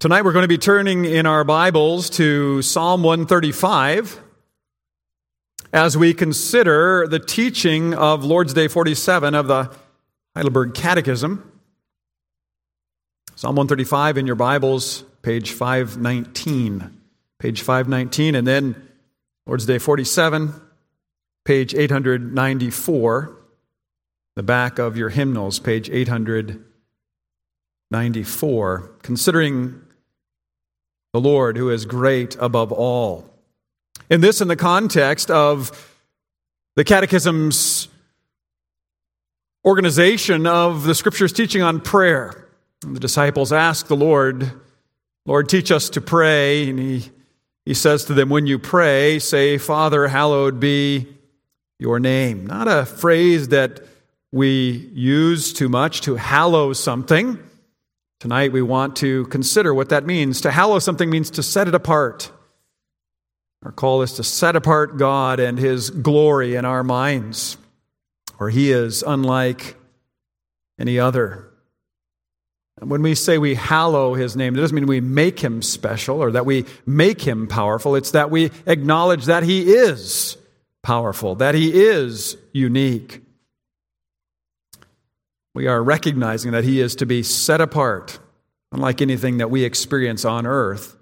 Tonight we're going to be turning in our Bibles to Psalm 135 as we consider the teaching of Lord's Day 47 of the Heidelberg Catechism. Psalm 135 in your Bibles, page 519. Page 519, and then Lord's Day 47, page 894. The back of your hymnals, page 894. Considering the Lord who is great above all. In this, in the context of the Catechism's organization of the Scripture's teaching on prayer. The disciples ask the Lord, Lord, teach us to pray. And he, he says to them, When you pray, say, Father, hallowed be your name. Not a phrase that we use too much to hallow something. Tonight we want to consider what that means. To hallow something means to set it apart. Our call is to set apart God and His glory in our minds, where He is unlike any other. And when we say we hallow His name, it doesn't mean we make Him special or that we make Him powerful. It's that we acknowledge that He is powerful, that He is unique. We are recognizing that He is to be set apart, unlike anything that we experience on earth.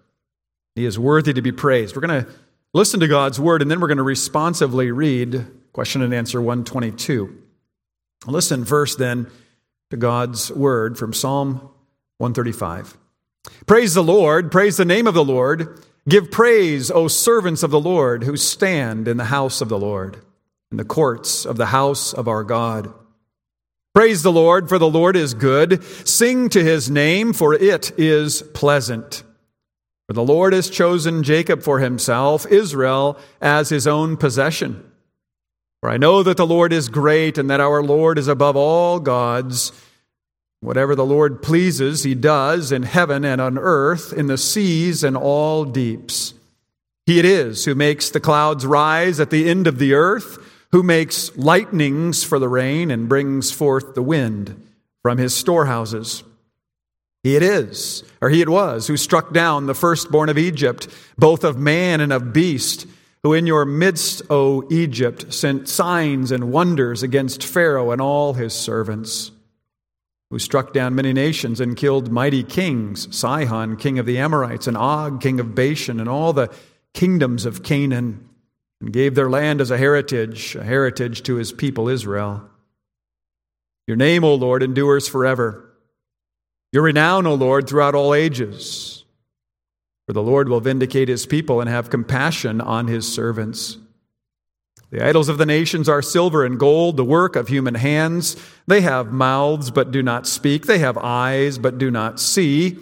He is worthy to be praised. We're going to listen to God's word, and then we're going to responsively read question and answer 122. Listen first, then, to God's word from Psalm 135. Praise the Lord, praise the name of the Lord. Give praise, O servants of the Lord, who stand in the house of the Lord, in the courts of the house of our God. Praise the Lord, for the Lord is good. Sing to his name, for it is pleasant. For the Lord has chosen Jacob for himself, Israel as his own possession. For I know that the Lord is great and that our Lord is above all gods. Whatever the Lord pleases, he does in heaven and on earth, in the seas and all deeps. He it is who makes the clouds rise at the end of the earth who makes lightnings for the rain and brings forth the wind from his storehouses. He it is, or he it was, who struck down the firstborn of Egypt, both of man and of beast, who in your midst, O Egypt, sent signs and wonders against Pharaoh and all his servants, who struck down many nations and killed mighty kings, Sihon, king of the Amorites, and Og, king of Bashan, and all the kingdoms of Canaan and gave their land as a heritage, a heritage to his people Israel. Your name, O Lord, endures forever. Your renown, O Lord, throughout all ages. For the Lord will vindicate his people and have compassion on his servants. The idols of the nations are silver and gold, the work of human hands. They have mouths, but do not speak. They have eyes, but do not see.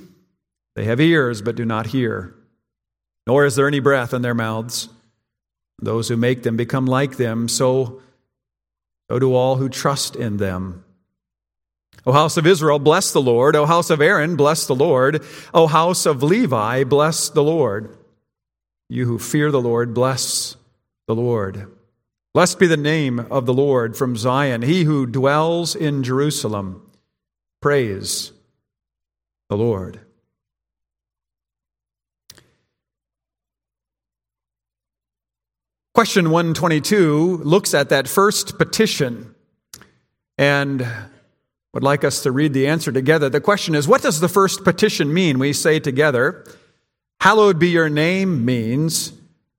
They have ears, but do not hear. Nor is there any breath in their mouths. Those who make them become like them, so, so do all who trust in them. O house of Israel, bless the Lord. O house of Aaron, bless the Lord. O house of Levi, bless the Lord. You who fear the Lord, bless the Lord. Blessed be the name of the Lord from Zion, he who dwells in Jerusalem. Praise the Lord. Question 122 looks at that first petition and would like us to read the answer together. The question is what does the first petition mean? We say together, Hallowed be your name means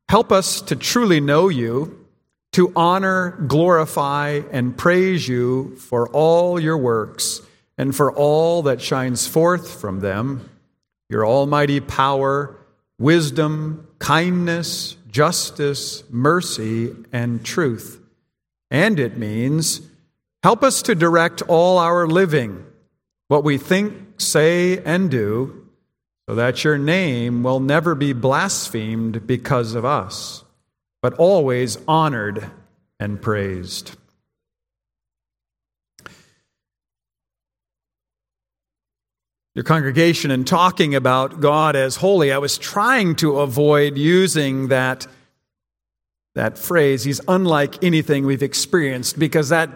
help us to truly know you, to honor, glorify, and praise you for all your works and for all that shines forth from them, your almighty power, wisdom, kindness, justice, mercy, and truth. And it means help us to direct all our living, what we think, say, and do, so that your name will never be blasphemed because of us, but always honored and praised. Your congregation and talking about God as holy, I was trying to avoid using that, that phrase, he's unlike anything we've experienced, because that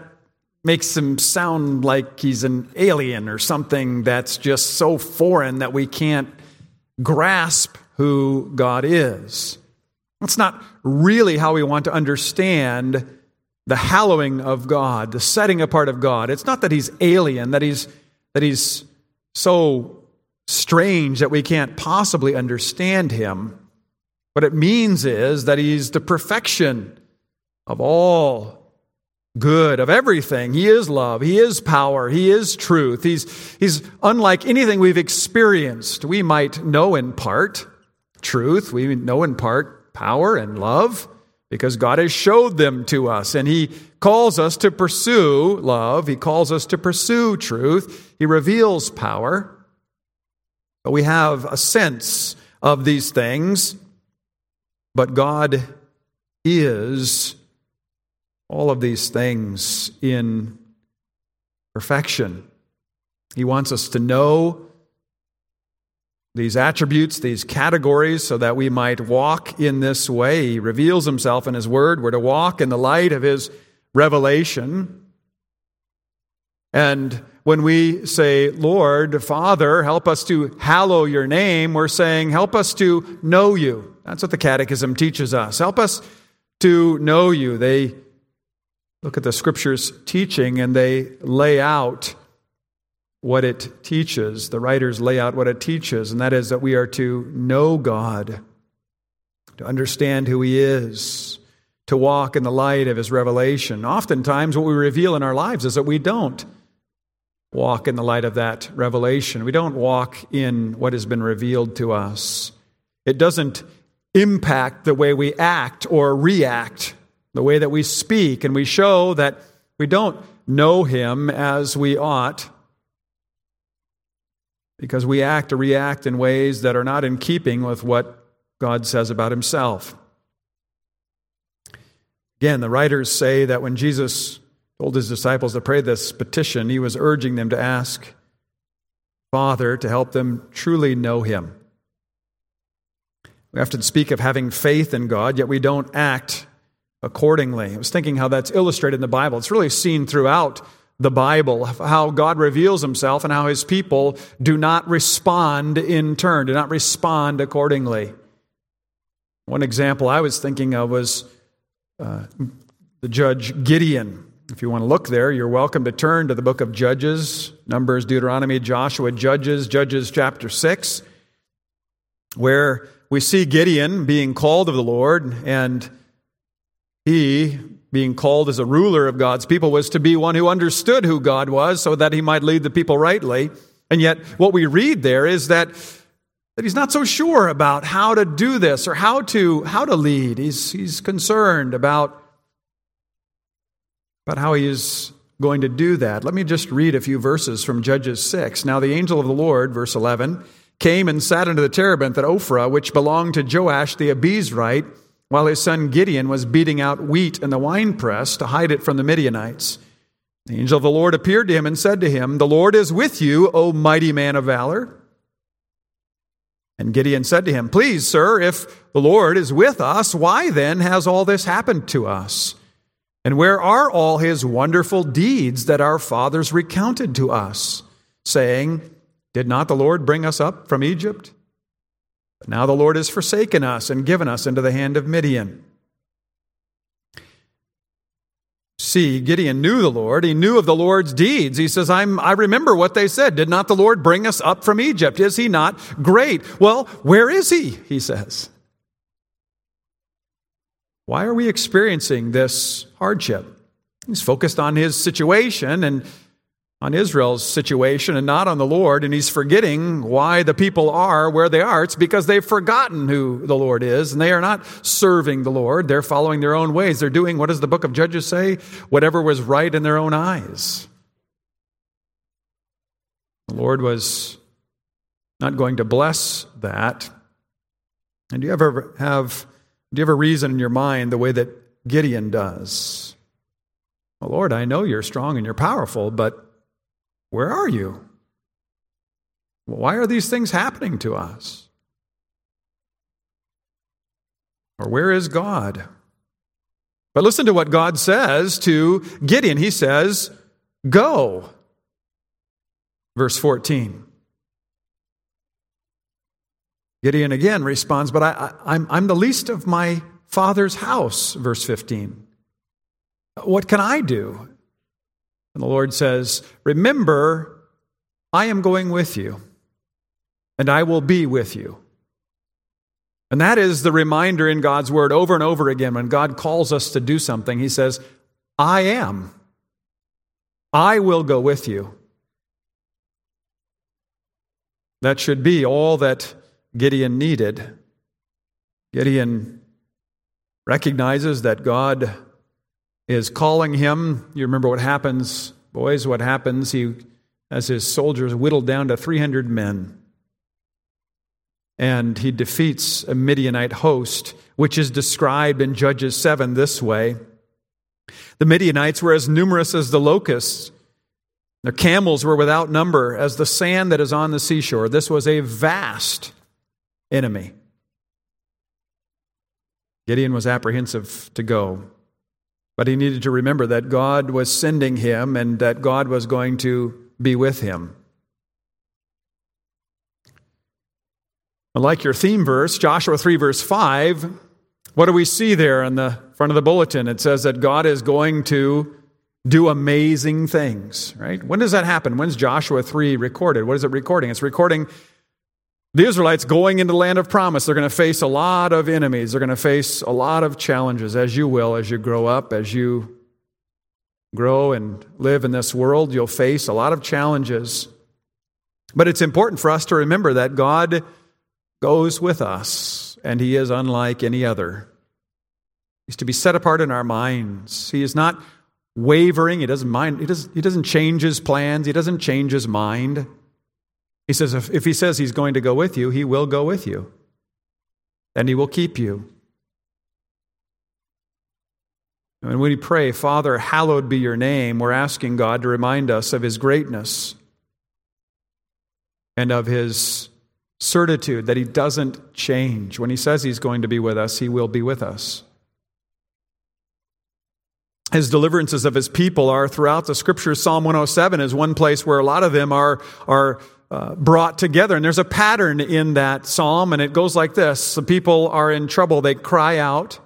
makes him sound like he's an alien or something that's just so foreign that we can't grasp who God is. That's not really how we want to understand the hallowing of God, the setting apart of God. It's not that he's alien, that he's, that he's so strange that we can't possibly understand him. What it means is that he's the perfection of all good, of everything. He is love. He is power. He is truth. He's, he's unlike anything we've experienced. We might know in part truth, we know in part power and love because God has showed them to us and He calls us to pursue love. He calls us to pursue truth. He reveals power. But we have a sense of these things. But God is all of these things in perfection. He wants us to know these attributes, these categories, so that we might walk in this way. He reveals himself in his word. We're to walk in the light of his revelation. And when we say, Lord, Father, help us to hallow your name, we're saying, help us to know you. That's what the Catechism teaches us. Help us to know you. They look at the scripture's teaching and they lay out what it teaches. The writers lay out what it teaches, and that is that we are to know God, to understand who He is, to walk in the light of His revelation. Oftentimes, what we reveal in our lives is that we don't walk in the light of that revelation. We don't walk in what has been revealed to us. It doesn't impact the way we act or react, the way that we speak, and we show that we don't know Him as we ought because we act or react in ways that are not in keeping with what God says about himself. Again, the writers say that when Jesus told his disciples to pray this petition, he was urging them to ask Father to help them truly know him. We often speak of having faith in God, yet we don't act accordingly. I was thinking how that's illustrated in the Bible. It's really seen throughout the Bible, how God reveals himself and how his people do not respond in turn, do not respond accordingly. One example I was thinking of was the judge Gideon. If you want to look there, you're welcome to turn to the book of Judges, Numbers, Deuteronomy, Joshua, Judges, Judges chapter 6, where we see Gideon being called of the Lord, and he being called as a ruler of God's people was to be one who understood who God was so that he might lead the people rightly. And yet, what we read there is that, that he's not so sure about how to do this or how to, how to lead. He's, he's concerned about, about how he is going to do that. Let me just read a few verses from Judges 6. Now, the angel of the Lord, verse 11, came and sat under the terebinth at Ophrah, which belonged to Joash the Abiezrite while his son Gideon was beating out wheat in the winepress to hide it from the Midianites. The angel of the Lord appeared to him and said to him, The Lord is with you, O mighty man of valor. And Gideon said to him, Please, sir, if the Lord is with us, why then has all this happened to us? And where are all his wonderful deeds that our fathers recounted to us, saying, Did not the Lord bring us up from Egypt? But now the Lord has forsaken us and given us into the hand of Midian. See, Gideon knew the Lord. He knew of the Lord's deeds. He says, I'm, I remember what they said. Did not the Lord bring us up from Egypt? Is he not great? Well, where is he? He says. Why are we experiencing this hardship? He's focused on his situation and on Israel's situation and not on the Lord, and he's forgetting why the people are where they are. It's because they've forgotten who the Lord is, and they are not serving the Lord. They're following their own ways. They're doing, what does the book of Judges say? Whatever was right in their own eyes. The Lord was not going to bless that. And do you ever have, do you ever reason in your mind the way that Gideon does? Well, Lord, I know you're strong and you're powerful, but where are you? Why are these things happening to us? Or where is God? But listen to what God says to Gideon. He says, Go. Verse 14. Gideon again responds, But I, I'm the least of my father's house, verse 15. What can I do? And the Lord says, Remember, I am going with you, and I will be with you. And that is the reminder in God's word over and over again. When God calls us to do something, He says, I am. I will go with you. That should be all that Gideon needed. Gideon recognizes that God is calling him. You remember what happens, boys, what happens? He, as his soldiers whittled down to 300 men and he defeats a Midianite host, which is described in Judges 7 this way The Midianites were as numerous as the locusts. Their camels were without number as the sand that is on the seashore. This was a vast enemy. Gideon was apprehensive to go, but he needed to remember that God was sending him and that God was going to be with him. Like your theme verse, Joshua 3, verse 5, what do we see there in the front of the bulletin? It says that God is going to do amazing things, right? When does that happen? When's Joshua 3 recorded? What is it recording? It's recording the Israelites going into the land of promise. They're going to face a lot of enemies. They're going to face a lot of challenges, as you will, as you grow up, as you grow and live in this world. You'll face a lot of challenges. But it's important for us to remember that God goes with us, and he is unlike any other. He's to be set apart in our minds. He is not wavering. He doesn't mind. He, doesn't, he doesn't change his plans. He doesn't change his mind. He says, if, if he says he's going to go with you, he will go with you. And he will keep you. And when we pray, Father, hallowed be your name, we're asking God to remind us of his greatness and of his certitude that He doesn't change. When He says He's going to be with us, He will be with us. His deliverances of His people are throughout the scriptures. Psalm 107 is one place where a lot of them are, are uh, brought together. And there's a pattern in that psalm, and it goes like this The people are in trouble, they cry out.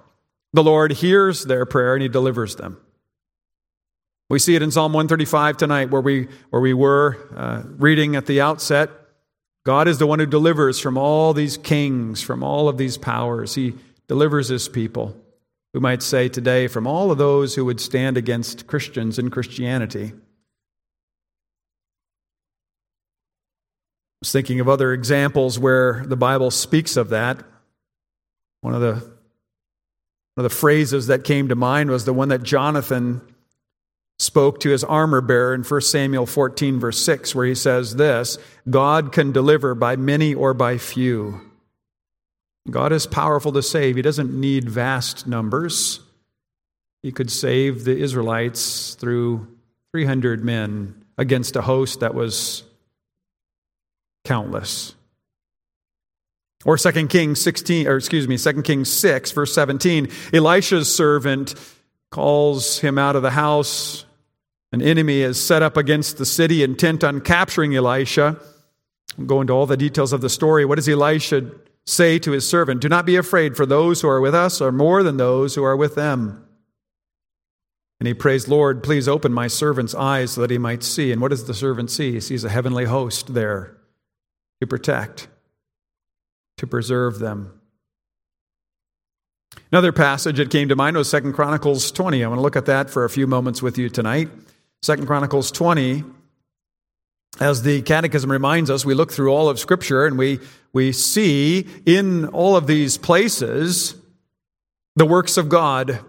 The Lord hears their prayer and He delivers them. We see it in Psalm 135 tonight, where we, where we were uh, reading at the outset. God is the one who delivers from all these kings, from all of these powers. He delivers his people. We might say today, from all of those who would stand against Christians and Christianity. Was thinking of other examples where the Bible speaks of that. One of the, one of the phrases that came to mind was the one that Jonathan spoke to his armor bearer in 1 Samuel 14, verse 6, where he says this God can deliver by many or by few. God is powerful to save. He doesn't need vast numbers. He could save the Israelites through 300 men against a host that was countless. Or 2 Kings 16, or excuse me, 2 Kings 6, verse 17, Elisha's servant calls him out of the house an enemy is set up against the city, intent on capturing Elisha. I'll go into all the details of the story. What does Elisha say to his servant? Do not be afraid, for those who are with us are more than those who are with them. And he prays, Lord, please open my servant's eyes so that he might see. And what does the servant see? He sees a heavenly host there to protect, to preserve them. Another passage that came to mind was Second Chronicles 20. I want to look at that for a few moments with you tonight. Second Chronicles 20, as the Catechism reminds us, we look through all of Scripture and we, we see in all of these places the works of God,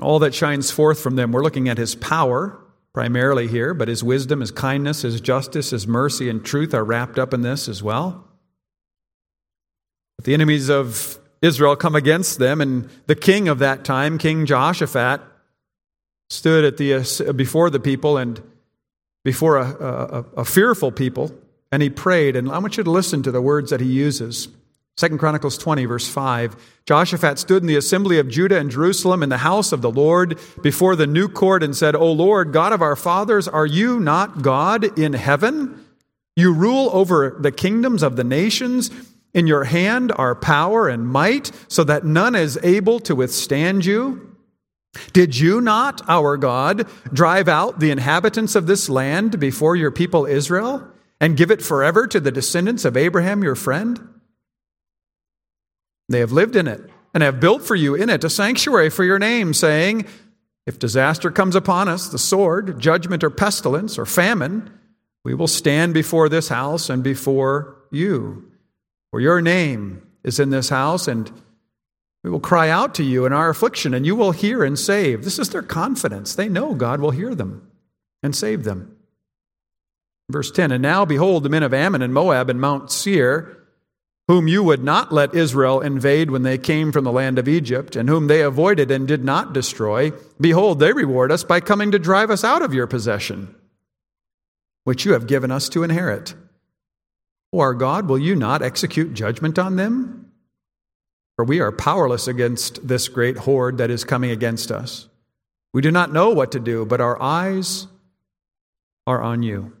all that shines forth from them. We're looking at His power primarily here, but His wisdom, His kindness, His justice, His mercy, and truth are wrapped up in this as well. But the enemies of Israel come against them, and the king of that time, King Jehoshaphat, stood at the, uh, before the people and before a, a, a fearful people, and he prayed. And I want you to listen to the words that he uses. Second Chronicles 20, verse 5. Jehoshaphat stood in the assembly of Judah and Jerusalem in the house of the Lord before the new court and said, O Lord, God of our fathers, are you not God in heaven? You rule over the kingdoms of the nations. In your hand are power and might, so that none is able to withstand you. Did you not, our God, drive out the inhabitants of this land before your people Israel and give it forever to the descendants of Abraham, your friend? They have lived in it and have built for you in it a sanctuary for your name, saying, If disaster comes upon us, the sword, judgment, or pestilence, or famine, we will stand before this house and before you. For your name is in this house, and we will cry out to you in our affliction, and you will hear and save. This is their confidence. They know God will hear them and save them. Verse 10 And now, behold, the men of Ammon and Moab and Mount Seir, whom you would not let Israel invade when they came from the land of Egypt, and whom they avoided and did not destroy, behold, they reward us by coming to drive us out of your possession, which you have given us to inherit. O our God, will you not execute judgment on them? For we are powerless against this great horde that is coming against us. We do not know what to do, but our eyes are on you.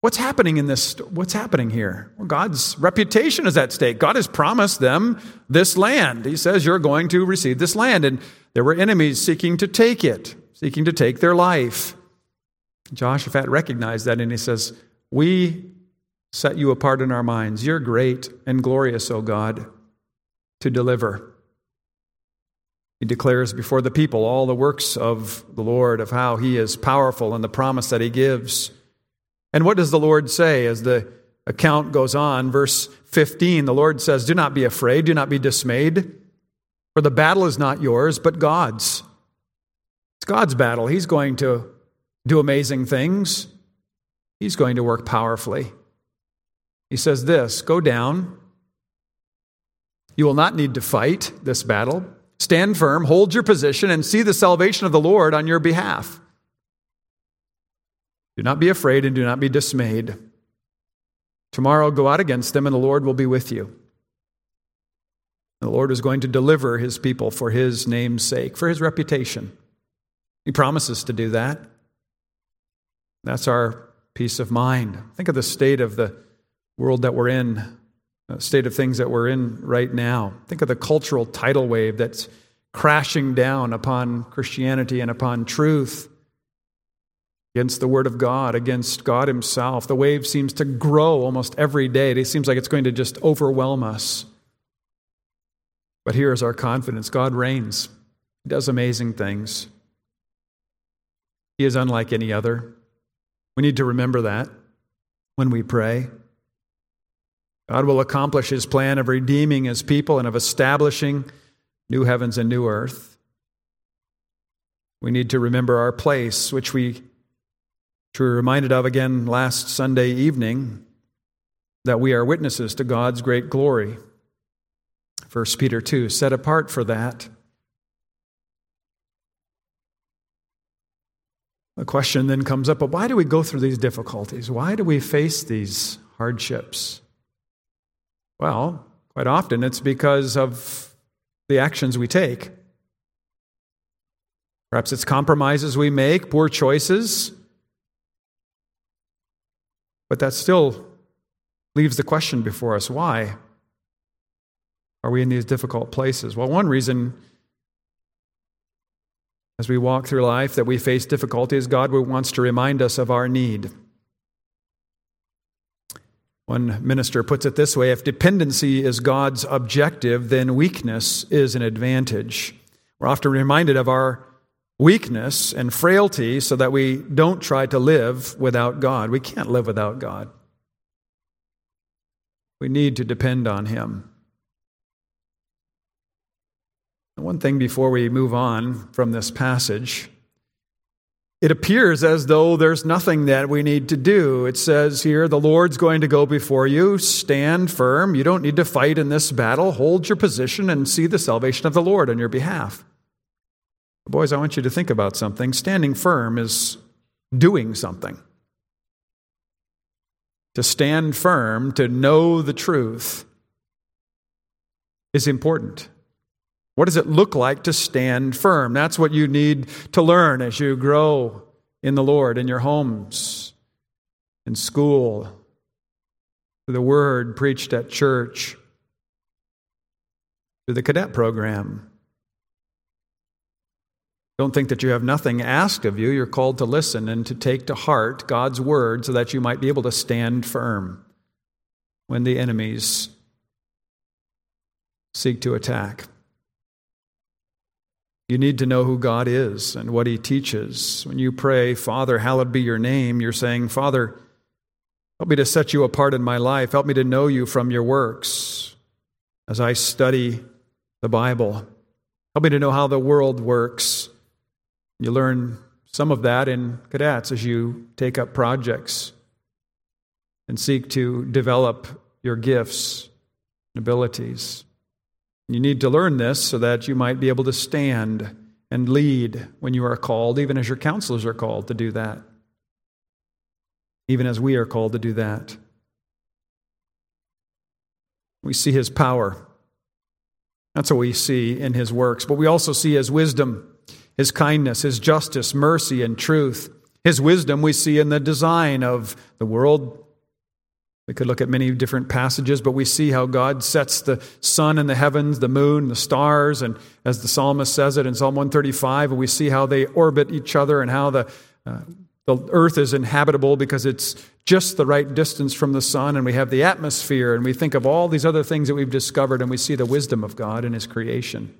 What's happening in this? What's happening here? Well, God's reputation is at stake. God has promised them this land. He says, You're going to receive this land. And there were enemies seeking to take it, seeking to take their life. Jehoshaphat recognized that and he says, We set you apart in our minds. You're great and glorious, O God, to deliver. He declares before the people all the works of the Lord, of how he is powerful and the promise that he gives. And what does the Lord say as the account goes on? Verse 15 the Lord says, Do not be afraid, do not be dismayed, for the battle is not yours, but God's. It's God's battle. He's going to do amazing things, He's going to work powerfully. He says this Go down. You will not need to fight this battle. Stand firm, hold your position, and see the salvation of the Lord on your behalf. Do not be afraid and do not be dismayed. Tomorrow go out against them, and the Lord will be with you. The Lord is going to deliver his people for his name's sake, for his reputation. He promises to do that. That's our peace of mind. Think of the state of the world that we're in, the state of things that we're in right now. Think of the cultural tidal wave that's crashing down upon Christianity and upon truth, against the Word of God, against God Himself. The wave seems to grow almost every day. It seems like it's going to just overwhelm us. But here is our confidence God reigns, He does amazing things. He is unlike any other. We need to remember that when we pray. God will accomplish his plan of redeeming his people and of establishing new heavens and new earth. We need to remember our place, which we, which we were reminded of again last Sunday evening, that we are witnesses to God's great glory. 1 Peter 2, set apart for that. The question then comes up but why do we go through these difficulties? Why do we face these hardships? Well, quite often it's because of the actions we take. Perhaps it's compromises we make, poor choices. But that still leaves the question before us why are we in these difficult places? Well, one reason as we walk through life that we face difficulties, God wants to remind us of our need. One minister puts it this way if dependency is God's objective, then weakness is an advantage. We're often reminded of our weakness and frailty so that we don't try to live without God. We can't live without God. We need to depend on Him. One thing before we move on from this passage it appears as though there's nothing that we need to do. It says here, the Lord's going to go before you. Stand firm. You don't need to fight in this battle. Hold your position and see the salvation of the Lord on your behalf. Boys, I want you to think about something. Standing firm is doing something. To stand firm, to know the truth, is important. What does it look like to stand firm? That's what you need to learn as you grow in the Lord, in your homes, in school, through the word preached at church, through the cadet program. Don't think that you have nothing asked of you. You're called to listen and to take to heart God's word so that you might be able to stand firm when the enemies seek to attack. You need to know who God is and what He teaches. When you pray, Father, hallowed be your name, you're saying, Father, help me to set you apart in my life. Help me to know you from your works as I study the Bible. Help me to know how the world works. You learn some of that in cadets as you take up projects and seek to develop your gifts and abilities. You need to learn this so that you might be able to stand and lead when you are called, even as your counselors are called to do that, even as we are called to do that. We see his power. That's what we see in his works. But we also see his wisdom, his kindness, his justice, mercy, and truth. His wisdom we see in the design of the world, we could look at many different passages, but we see how God sets the sun in the heavens, the moon, the stars, and as the psalmist says it in Psalm 135, we see how they orbit each other and how the, uh, the earth is inhabitable because it's just the right distance from the sun, and we have the atmosphere, and we think of all these other things that we've discovered, and we see the wisdom of God in His creation.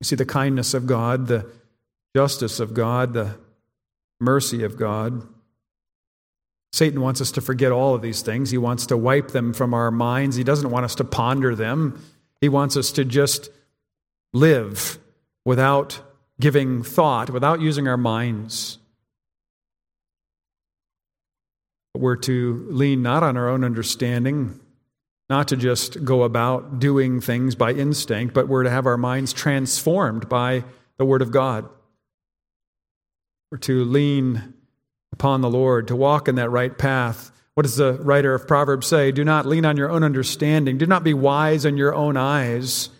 We see the kindness of God, the justice of God, the mercy of God. Satan wants us to forget all of these things. He wants to wipe them from our minds. He doesn't want us to ponder them. He wants us to just live without giving thought, without using our minds. But we're to lean not on our own understanding, not to just go about doing things by instinct, but we're to have our minds transformed by the Word of God. We're to lean upon the Lord, to walk in that right path. What does the writer of Proverbs say? Do not lean on your own understanding. Do not be wise in your own eyes,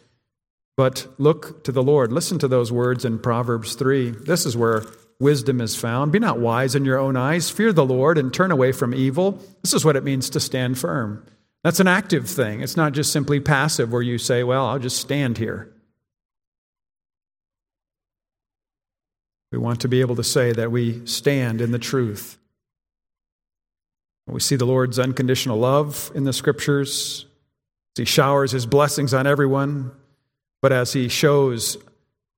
but look to the Lord. Listen to those words in Proverbs 3. This is where wisdom is found. Be not wise in your own eyes. Fear the Lord and turn away from evil. This is what it means to stand firm. That's an active thing. It's not just simply passive where you say, well, I'll just stand here. We want to be able to say that we stand in the truth. We see the Lord's unconditional love in the scriptures. He showers his blessings on everyone, but as he shows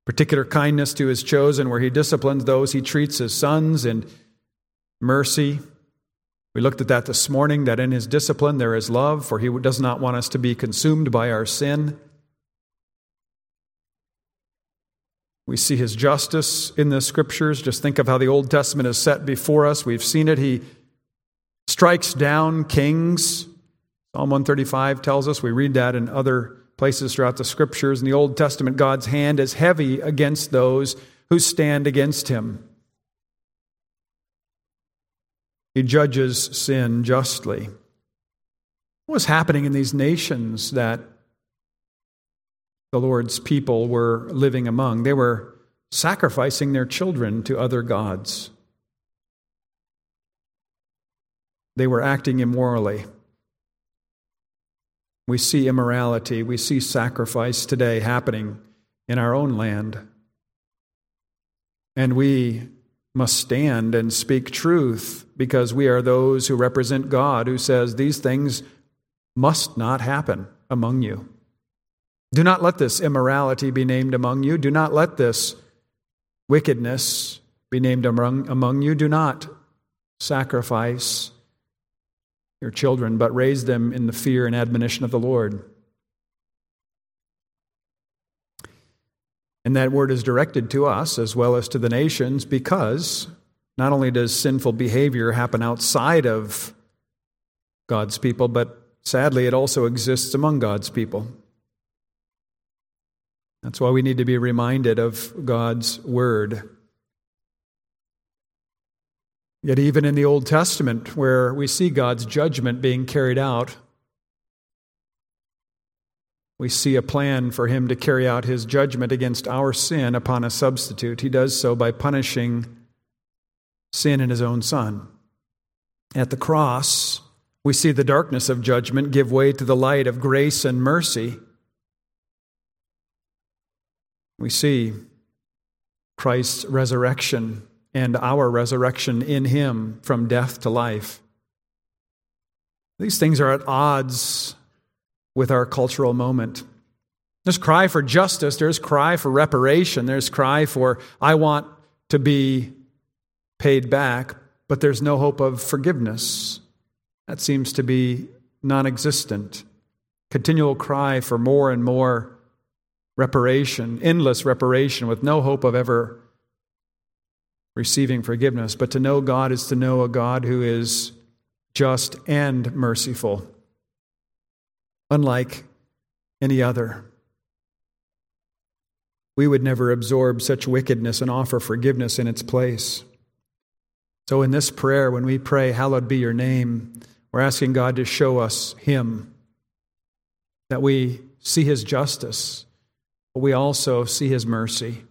particular kindness to his chosen, where he disciplines those he treats as sons and mercy. We looked at that this morning, that in his discipline there is love, for he does not want us to be consumed by our sin. We see his justice in the scriptures. Just think of how the Old Testament is set before us. We've seen it. He strikes down kings. Psalm 135 tells us, we read that in other places throughout the scriptures. In the Old Testament, God's hand is heavy against those who stand against him. He judges sin justly. What was happening in these nations that the Lord's people were living among. They were sacrificing their children to other gods. They were acting immorally. We see immorality, we see sacrifice today happening in our own land. And we must stand and speak truth because we are those who represent God, who says these things must not happen among you. Do not let this immorality be named among you. Do not let this wickedness be named among, among you. Do not sacrifice your children, but raise them in the fear and admonition of the Lord. And that word is directed to us as well as to the nations because not only does sinful behavior happen outside of God's people, but sadly it also exists among God's people. That's why we need to be reminded of God's word. Yet, even in the Old Testament, where we see God's judgment being carried out, we see a plan for him to carry out his judgment against our sin upon a substitute. He does so by punishing sin in his own son. At the cross, we see the darkness of judgment give way to the light of grace and mercy. We see Christ's resurrection and our resurrection in Him from death to life. These things are at odds with our cultural moment. There's cry for justice, there's cry for reparation, there's cry for, I want to be paid back, but there's no hope of forgiveness. That seems to be non existent. Continual cry for more and more reparation, endless reparation, with no hope of ever receiving forgiveness. But to know God is to know a God who is just and merciful, unlike any other. We would never absorb such wickedness and offer forgiveness in its place. So, in this prayer, when we pray, Hallowed be your name, we're asking God to show us Him, that we see His justice, but we also see His mercy.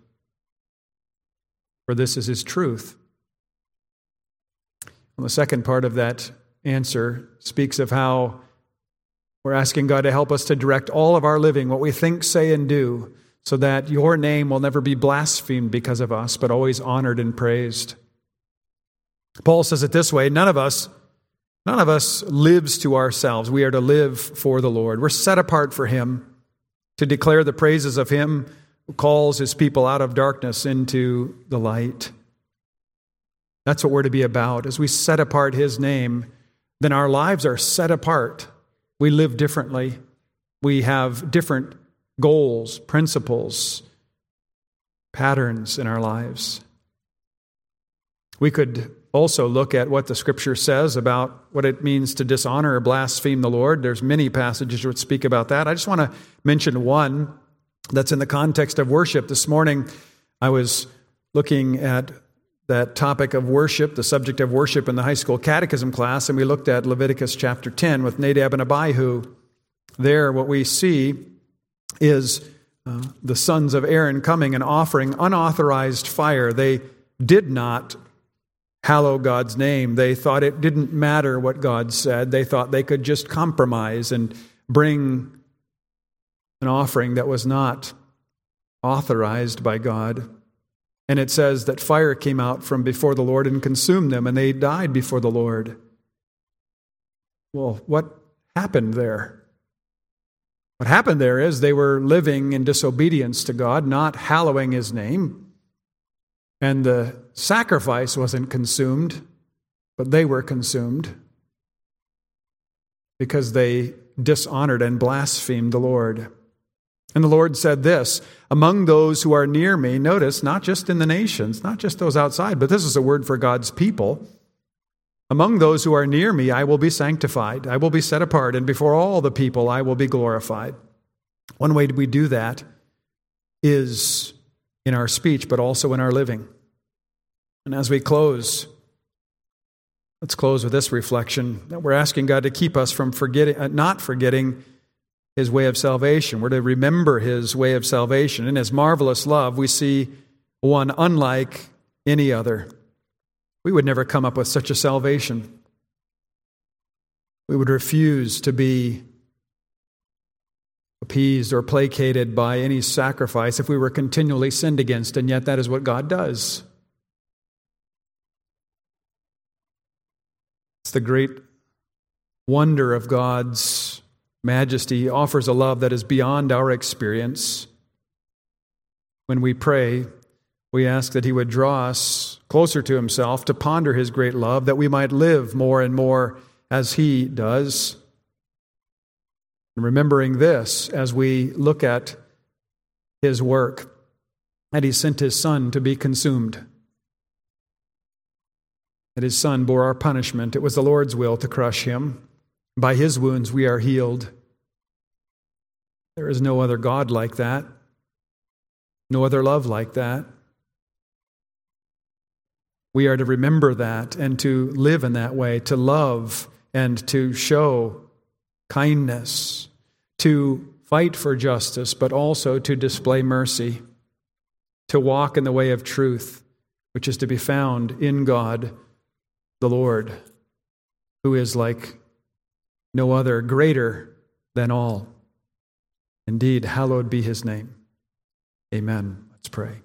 For this is His truth. And the second part of that answer speaks of how we're asking God to help us to direct all of our living, what we think, say, and do, so that your name will never be blasphemed because of us, but always honored and praised. Paul says it this way none of us none of us lives to ourselves. We are to live for the lord. We're set apart for him to declare the praises of him who calls his people out of darkness into the light. That's what we're to be about. As we set apart his name then our lives are set apart we live differently we have different goals principles patterns in our lives we could also look at what the scripture says about what it means to dishonor or blaspheme the Lord. There's many passages which speak about that. I just want to mention one that's in the context of worship. This morning, I was looking at that topic of worship, the subject of worship in the high school catechism class, and we looked at Leviticus chapter 10 with Nadab and Abihu. There, what we see is uh, the sons of Aaron coming and offering unauthorized fire. They did not hallow God's name. They thought it didn't matter what God said. They thought they could just compromise and bring an offering that was not authorized by God. And it says that fire came out from before the Lord and consumed them, and they died before the Lord. Well, what happened there? What happened there is they were living in disobedience to God, not hallowing his name. And the sacrifice wasn't consumed, but they were consumed because they dishonored and blasphemed the Lord. And the Lord said this Among those who are near me, notice, not just in the nations, not just those outside, but this is a word for God's people. Among those who are near me, I will be sanctified, I will be set apart, and before all the people, I will be glorified. One way we do that is in our speech, but also in our living. And as we close, let's close with this reflection that we're asking God to keep us from forgetting, uh, not forgetting his way of salvation. We're to remember his way of salvation. In his marvelous love, we see one unlike any other. We would never come up with such a salvation. We would refuse to be appeased or placated by any sacrifice if we were continually sinned against, and yet that is what God does. It's the great wonder of God's majesty. Offers a love that is beyond our experience. When we pray, we ask that He would draw us closer to Himself to ponder His great love, that we might live more and more as He does. And remembering this as we look at his work, that he sent his son to be consumed. That his son bore our punishment. It was the Lord's will to crush him. By his wounds we are healed. There is no other God like that, no other love like that. We are to remember that and to live in that way, to love and to show kindness to fight for justice, but also to display mercy, to walk in the way of truth, which is to be found in God, the Lord, who is like no other greater than all. Indeed, hallowed be his name. Amen. Let's pray.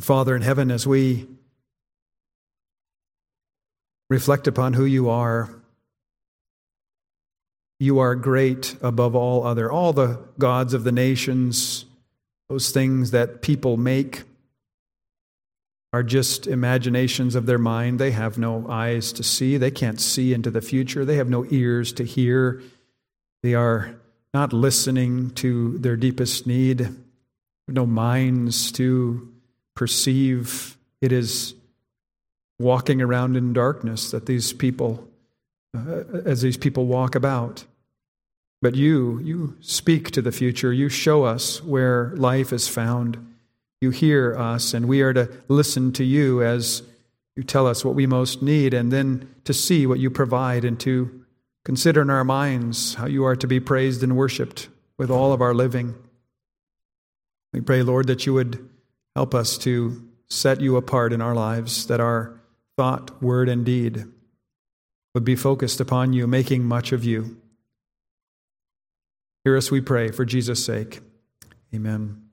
Father in heaven, as we reflect upon who you are, you are great above all other. All the gods of the nations, those things that people make, are just imaginations of their mind. They have no eyes to see. They can't see into the future. They have no ears to hear. They are not listening to their deepest need, no minds to perceive. It is walking around in darkness that these people, uh, as these people walk about. But you, you speak to the future. You show us where life is found. You hear us, and we are to listen to you as you tell us what we most need, and then to see what you provide and to consider in our minds how you are to be praised and worshiped with all of our living. We pray, Lord, that you would help us to set you apart in our lives, that our thought, word, and deed would be focused upon you, making much of you. Hear us, we pray, for Jesus' sake. Amen.